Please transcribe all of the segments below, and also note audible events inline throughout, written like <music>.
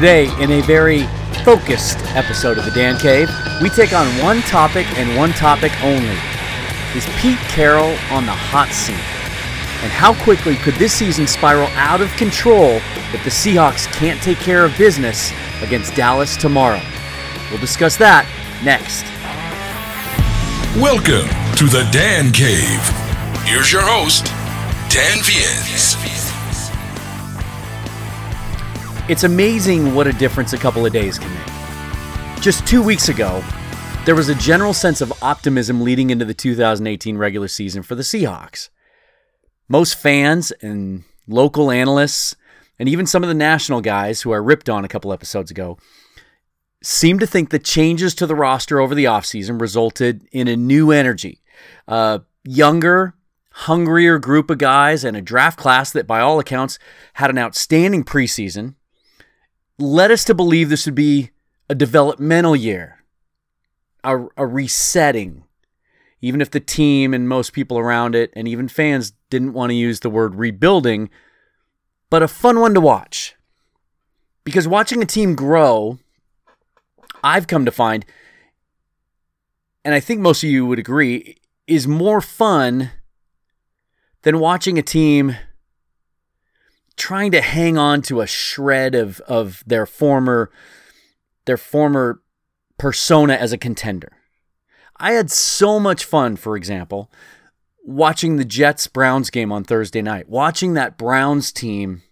Today, in a very focused episode of the Dan Cave, we take on one topic and one topic only. Is Pete Carroll on the hot seat? And how quickly could this season spiral out of control if the Seahawks can't take care of business against Dallas tomorrow? We'll discuss that next. Welcome to the Dan Cave. Here's your host, Dan Viens. It's amazing what a difference a couple of days can make. Just two weeks ago, there was a general sense of optimism leading into the 2018 regular season for the Seahawks. Most fans and local analysts, and even some of the national guys who I ripped on a couple episodes ago, seem to think the changes to the roster over the offseason resulted in a new energy, a younger, hungrier group of guys, and a draft class that, by all accounts, had an outstanding preseason led us to believe this would be a developmental year, a, a resetting, even if the team and most people around it and even fans didn't want to use the word rebuilding, but a fun one to watch. Because watching a team grow, I've come to find, and I think most of you would agree, is more fun than watching a team trying to hang on to a shred of of their former their former persona as a contender. I had so much fun, for example, watching the Jets Browns game on Thursday night, watching that Browns team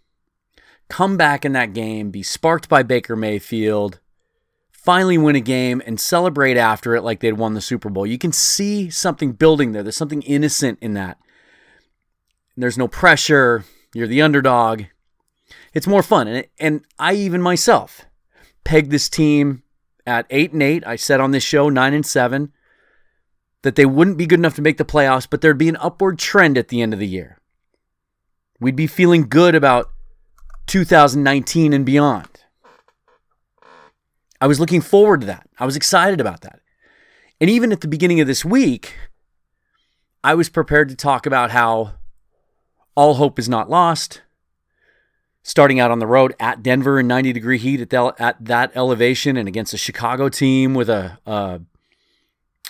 come back in that game, be sparked by Baker Mayfield, finally win a game and celebrate after it like they'd won the Super Bowl. You can see something building there. There's something innocent in that. There's no pressure. You're the underdog. It's more fun. And, and I even myself pegged this team at 8 and 8. I said on this show 9 and 7 that they wouldn't be good enough to make the playoffs, but there'd be an upward trend at the end of the year. We'd be feeling good about 2019 and beyond. I was looking forward to that. I was excited about that. And even at the beginning of this week, I was prepared to talk about how all hope is not lost. Starting out on the road at Denver in 90 degree heat at, the, at that elevation and against a Chicago team with a, a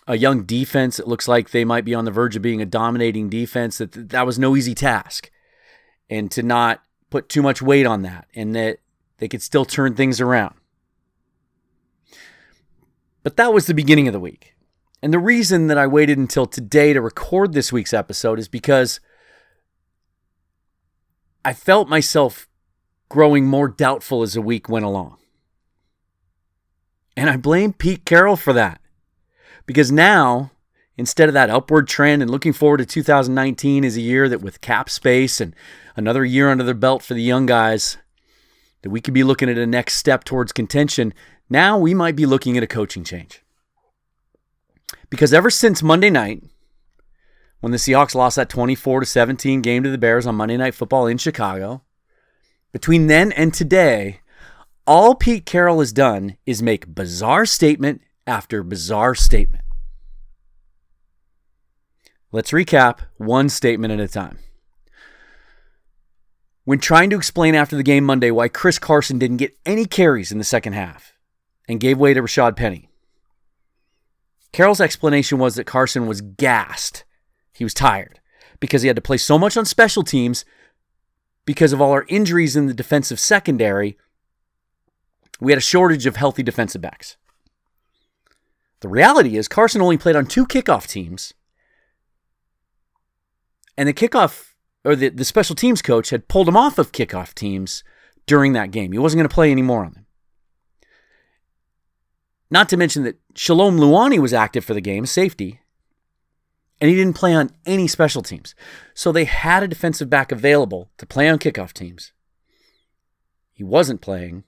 a young defense, it looks like they might be on the verge of being a dominating defense. That that was no easy task, and to not put too much weight on that, and that they could still turn things around. But that was the beginning of the week. And the reason that I waited until today to record this week's episode is because I felt myself growing more doubtful as the week went along. And I blame Pete Carroll for that. Because now, instead of that upward trend and looking forward to 2019 as a year that with cap space and another year under the belt for the young guys, that we could be looking at a next step towards contention, now we might be looking at a coaching change. Because ever since Monday night, when the Seahawks lost that 24 to 17 game to the Bears on Monday Night Football in Chicago. Between then and today, all Pete Carroll has done is make bizarre statement after bizarre statement. Let's recap one statement at a time. When trying to explain after the game Monday why Chris Carson didn't get any carries in the second half and gave way to Rashad Penny, Carroll's explanation was that Carson was gassed he was tired because he had to play so much on special teams because of all our injuries in the defensive secondary. We had a shortage of healthy defensive backs. The reality is, Carson only played on two kickoff teams. And the kickoff, or the, the special teams coach had pulled him off of kickoff teams during that game. He wasn't going to play anymore on them. Not to mention that Shalom Luani was active for the game, safety, and he didn't play on any special teams. So they had a defensive back available to play on kickoff teams. He wasn't playing.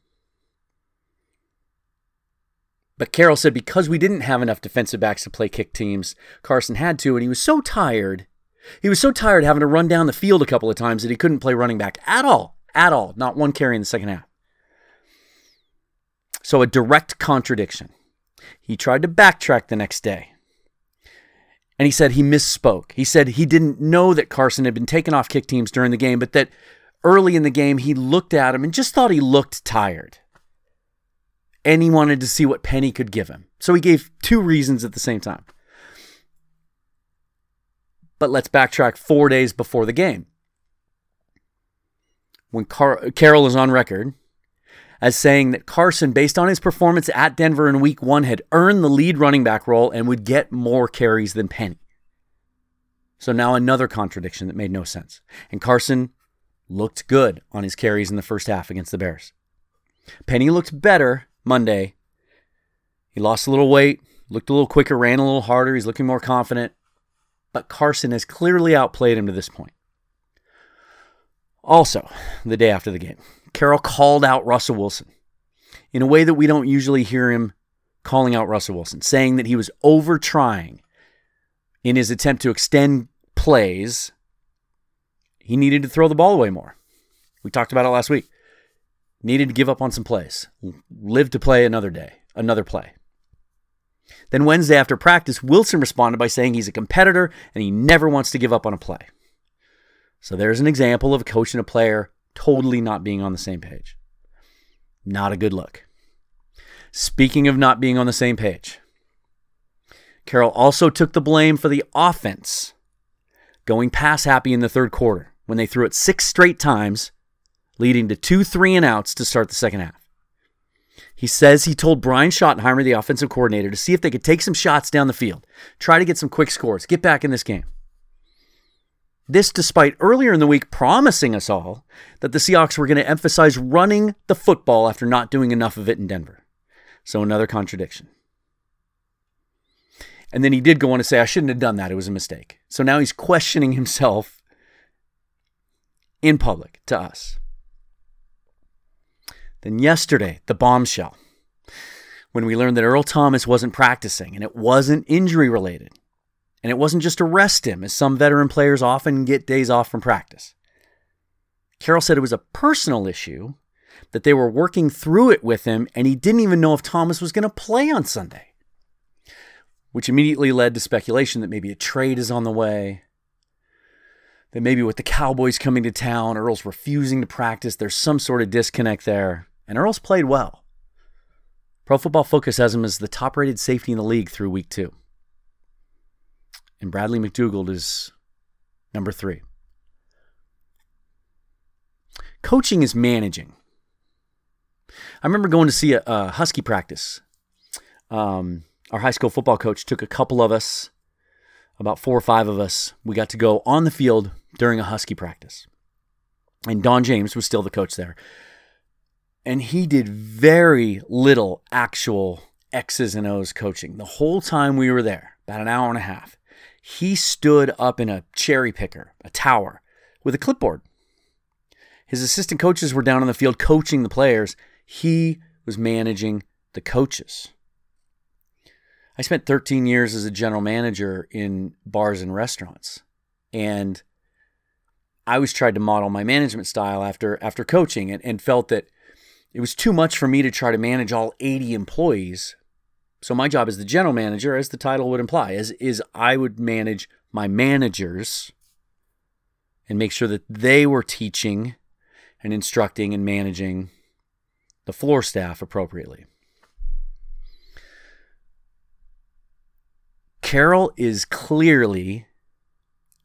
But Carroll said because we didn't have enough defensive backs to play kick teams, Carson had to, and he was so tired. He was so tired having to run down the field a couple of times that he couldn't play running back at all. At all. Not one carry in the second half. So a direct contradiction. He tried to backtrack the next day and he said he misspoke. He said he didn't know that Carson had been taken off kick teams during the game, but that early in the game he looked at him and just thought he looked tired. and he wanted to see what Penny could give him. So he gave two reasons at the same time. But let's backtrack four days before the game. When Car- is on record as saying that Carson, based on his performance at Denver in week one, had earned the lead running back role and would get more carries than Penny. So now another contradiction that made no sense. And Carson looked good on his carries in the first half against the Bears. Penny looked better Monday. He lost a little weight, looked a little quicker, ran a little harder. He's looking more confident. But Carson has clearly outplayed him to this point. Also, the day after the game, Carroll called out Russell Wilson in a way that we don't usually hear him calling out Russell Wilson, saying that he was over trying in his attempt to extend plays. He needed to throw the ball away more. We talked about it last week. Needed to give up on some plays, live to play another day, another play. Then Wednesday after practice, Wilson responded by saying he's a competitor and he never wants to give up on a play. So there's an example of a coach and a player totally not being on the same page. Not a good look. Speaking of not being on the same page, Carroll also took the blame for the offense going pass happy in the third quarter when they threw it six straight times, leading to two three and outs to start the second half. He says he told Brian Schottenheimer, the offensive coordinator, to see if they could take some shots down the field, try to get some quick scores, get back in this game. This, despite earlier in the week promising us all that the Seahawks were going to emphasize running the football after not doing enough of it in Denver. So, another contradiction. And then he did go on to say, I shouldn't have done that. It was a mistake. So now he's questioning himself in public to us. Then yesterday, the bombshell, when we learned that Earl Thomas wasn't practicing and it wasn't injury related. And it wasn't just to rest him, as some veteran players often get days off from practice. Carroll said it was a personal issue, that they were working through it with him, and he didn't even know if Thomas was going to play on Sunday. Which immediately led to speculation that maybe a trade is on the way. That maybe with the Cowboys coming to town, Earl's refusing to practice, there's some sort of disconnect there. And Earl's played well. Pro Football Focus has him as the top rated safety in the league through week two and Bradley McDougald is number three. Coaching is managing. I remember going to see a, a Husky practice. Um, our high school football coach took a couple of us, about four or five of us. We got to go on the field during a Husky practice. And Don James was still the coach there. And he did very little actual X's and O's coaching the whole time we were there, about an hour and a half he stood up in a cherry picker, a tower, with a clipboard. His assistant coaches were down on the field coaching the players. He was managing the coaches. I spent 13 years as a general manager in bars and restaurants. And I always tried to model my management style after after coaching and, and felt that it was too much for me to try to manage all 80 employees so my job as the general manager, as the title would imply, is is I would manage my managers and make sure that they were teaching and instructing and managing the floor staff appropriately. Carroll is clearly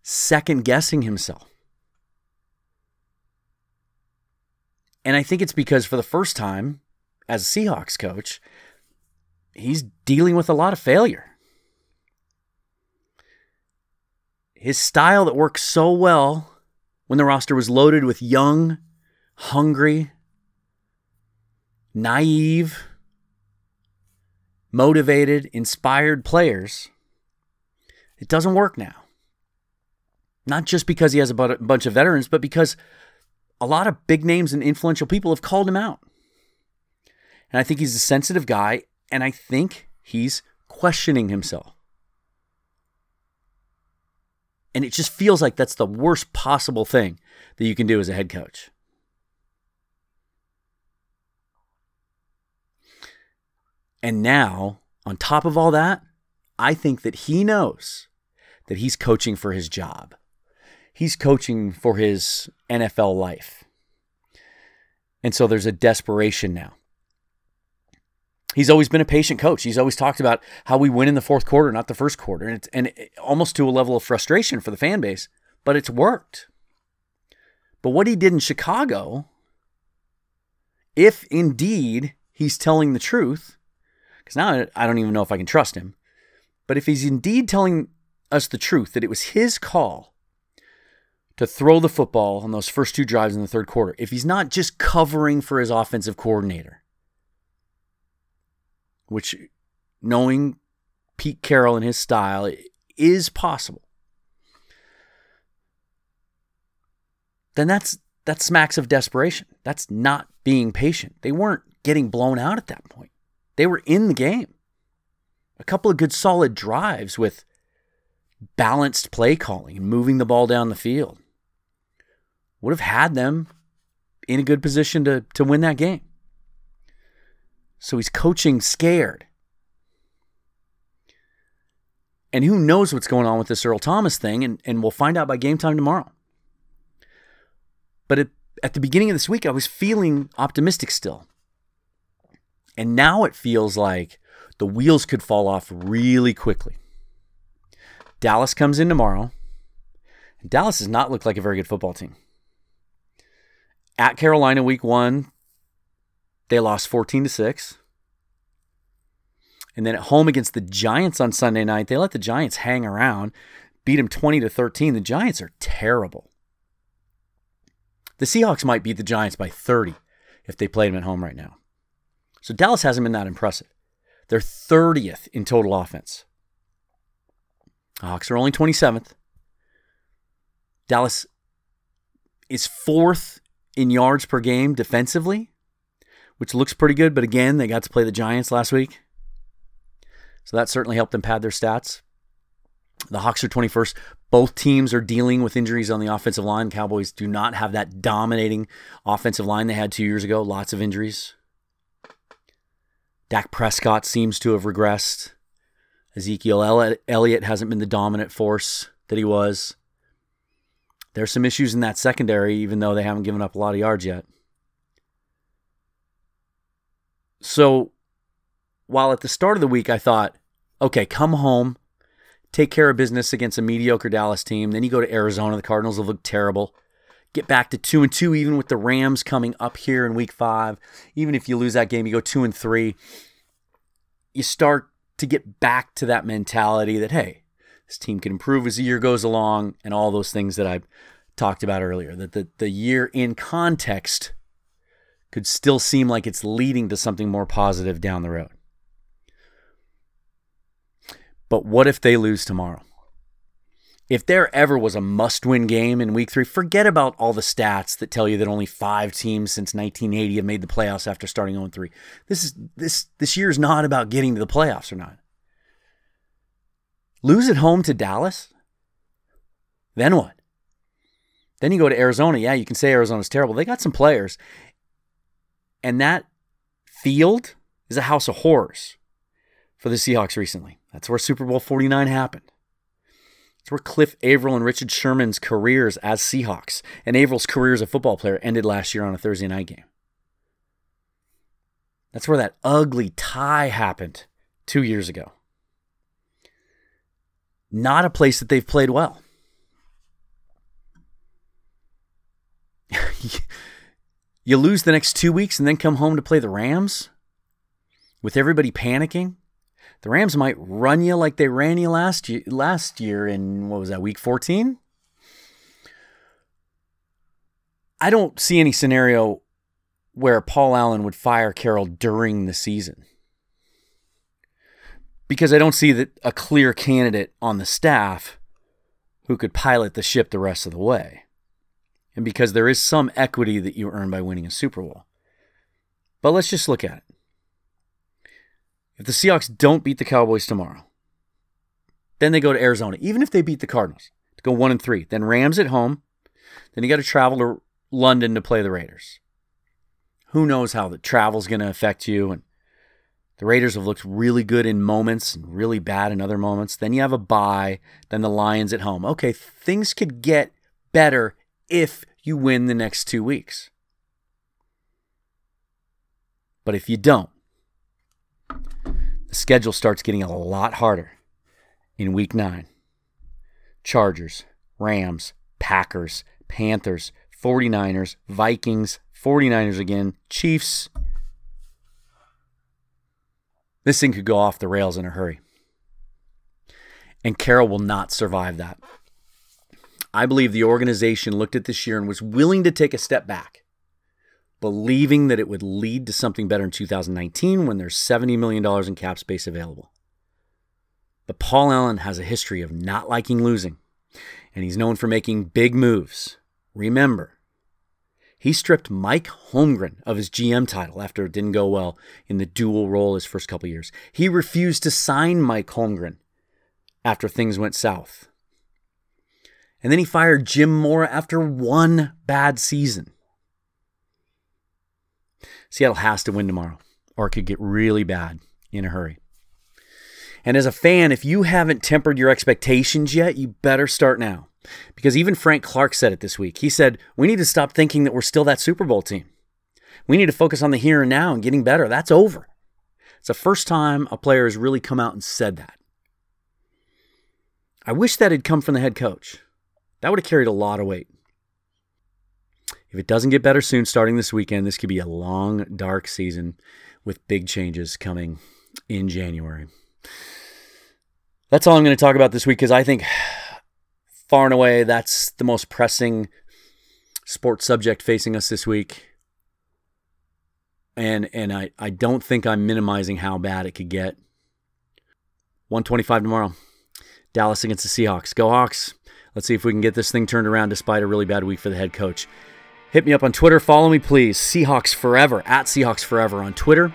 second guessing himself. And I think it's because for the first time as a Seahawks coach, he's dealing with a lot of failure. His style that worked so well when the roster was loaded with young, hungry, naive, motivated, inspired players, it doesn't work now. Not just because he has a bunch of veterans, but because a lot of big names and influential people have called him out. And I think he's a sensitive guy, and I think he's questioning himself. And it just feels like that's the worst possible thing that you can do as a head coach. And now, on top of all that, I think that he knows that he's coaching for his job. He's coaching for his NFL life. And so there's a desperation now. He's always been a patient coach. He's always talked about how we win in the fourth quarter, not the first quarter, and it's, and it, almost to a level of frustration for the fan base. But it's worked. But what he did in Chicago, if indeed he's telling the truth, because now I don't even know if I can trust him, but if he's indeed telling us the truth that it was his call to throw the football on those first two drives in the third quarter, if he's not just covering for his offensive coordinator, which knowing Pete Carroll and his style is possible, then that's that smacks of desperation. That's not being patient. They weren't getting blown out at that point. They were in the game. A couple of good solid drives with balanced play calling and moving the ball down the field would have had them in a good position to, to win that game. So he's coaching scared. And who knows what's going on with this Earl Thomas thing, and, and we'll find out by game time tomorrow. But it, at the beginning of this week, I was feeling optimistic still. And now it feels like the wheels could fall off really quickly. Dallas comes in tomorrow. Dallas does not look like a very good football team. At Carolina week 1, they lost 14 to 6. And then at home against the Giants on Sunday night, they let the Giants hang around, beat them 20 to 13. The Giants are terrible. The Seahawks might beat the Giants by 30 if they played them at home right now. So Dallas hasn't been that impressive. They're 30th in total offense. The Hawks are only 27th. Dallas is fourth in yards per game defensively, which looks pretty good. But again, they got to play the Giants last week. So that certainly helped them pad their stats. The Hawks are 21st. Both teams are dealing with injuries on the offensive line. Cowboys do not have that dominating offensive line they had two years ago. Lots of injuries. Dak Prescott seems to have regressed. Ezekiel Elliott hasn't been the dominant force that he was. There's some issues in that secondary, even though they haven't given up a lot of yards yet. So, while at the start of the week I thought, okay, come home, take care of business against a mediocre Dallas team, then you go to Arizona, the Cardinals will look terrible. Get back to two and two, even with the Rams coming up here in week five. Even if you lose that game, you go two and three. You start to get back to that mentality that, hey, this team can improve as the year goes along, and all those things that I talked about earlier. That the, the year in context could still seem like it's leading to something more positive down the road. But what if they lose tomorrow? If there ever was a must win game in week three, forget about all the stats that tell you that only five teams since 1980 have made the playoffs after starting 0 3. This, is, this, this year is not about getting to the playoffs or not. Lose at home to Dallas? Then what? Then you go to Arizona. Yeah, you can say Arizona's terrible. They got some players. And that field is a house of horrors for the Seahawks recently. That's where Super Bowl 49 happened. It's where Cliff Avril and Richard Sherman's careers as Seahawks and Avril's career as a football player ended last year on a Thursday night game. That's where that ugly tie happened two years ago. Not a place that they've played well. <laughs> you lose the next two weeks and then come home to play the Rams with everybody panicking. The Rams might run you like they ran you last year, last year in what was that week 14? I don't see any scenario where Paul Allen would fire Carroll during the season. Because I don't see that a clear candidate on the staff who could pilot the ship the rest of the way. And because there is some equity that you earn by winning a Super Bowl. But let's just look at it. If the Seahawks don't beat the Cowboys tomorrow, then they go to Arizona. Even if they beat the Cardinals, to go one and three. Then Rams at home. Then you got to travel to London to play the Raiders. Who knows how the travel's going to affect you? And the Raiders have looked really good in moments and really bad in other moments. Then you have a bye. Then the Lions at home. Okay, things could get better if you win the next two weeks. But if you don't, the schedule starts getting a lot harder in week nine. Chargers, Rams, Packers, Panthers, 49ers, Vikings, 49ers again, Chiefs. This thing could go off the rails in a hurry. And Carroll will not survive that. I believe the organization looked at this year and was willing to take a step back, believing that it would lead to something better in 2019 when there's $70 million in cap space available. But Paul Allen has a history of not liking losing, and he's known for making big moves. Remember, he stripped Mike Holmgren of his GM title after it didn't go well in the dual role his first couple years. He refused to sign Mike Holmgren after things went south. And then he fired Jim Mora after one bad season. Seattle has to win tomorrow, or it could get really bad in a hurry. And as a fan, if you haven't tempered your expectations yet, you better start now. Because even Frank Clark said it this week. He said, We need to stop thinking that we're still that Super Bowl team. We need to focus on the here and now and getting better. That's over. It's the first time a player has really come out and said that. I wish that had come from the head coach. That would have carried a lot of weight. If it doesn't get better soon, starting this weekend, this could be a long, dark season with big changes coming in January. That's all I'm going to talk about this week because I think <sighs> far and away, that's the most pressing sports subject facing us this week. And and I, I don't think I'm minimizing how bad it could get. 125 tomorrow. Dallas against the Seahawks. Go Hawks. Let's see if we can get this thing turned around despite a really bad week for the head coach. Hit me up on Twitter. Follow me, please. Seahawks Forever, at Seahawks Forever on Twitter.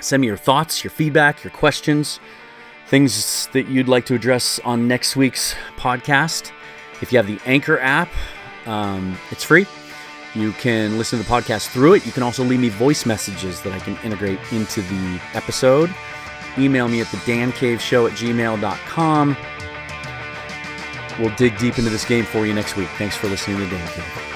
Send me your thoughts, your feedback, your questions things that you'd like to address on next week's podcast. If you have the Anchor app, um, it's free. You can listen to the podcast through it. You can also leave me voice messages that I can integrate into the episode. Email me at the dancaveshow at gmail.com. We'll dig deep into this game for you next week. Thanks for listening to Cave.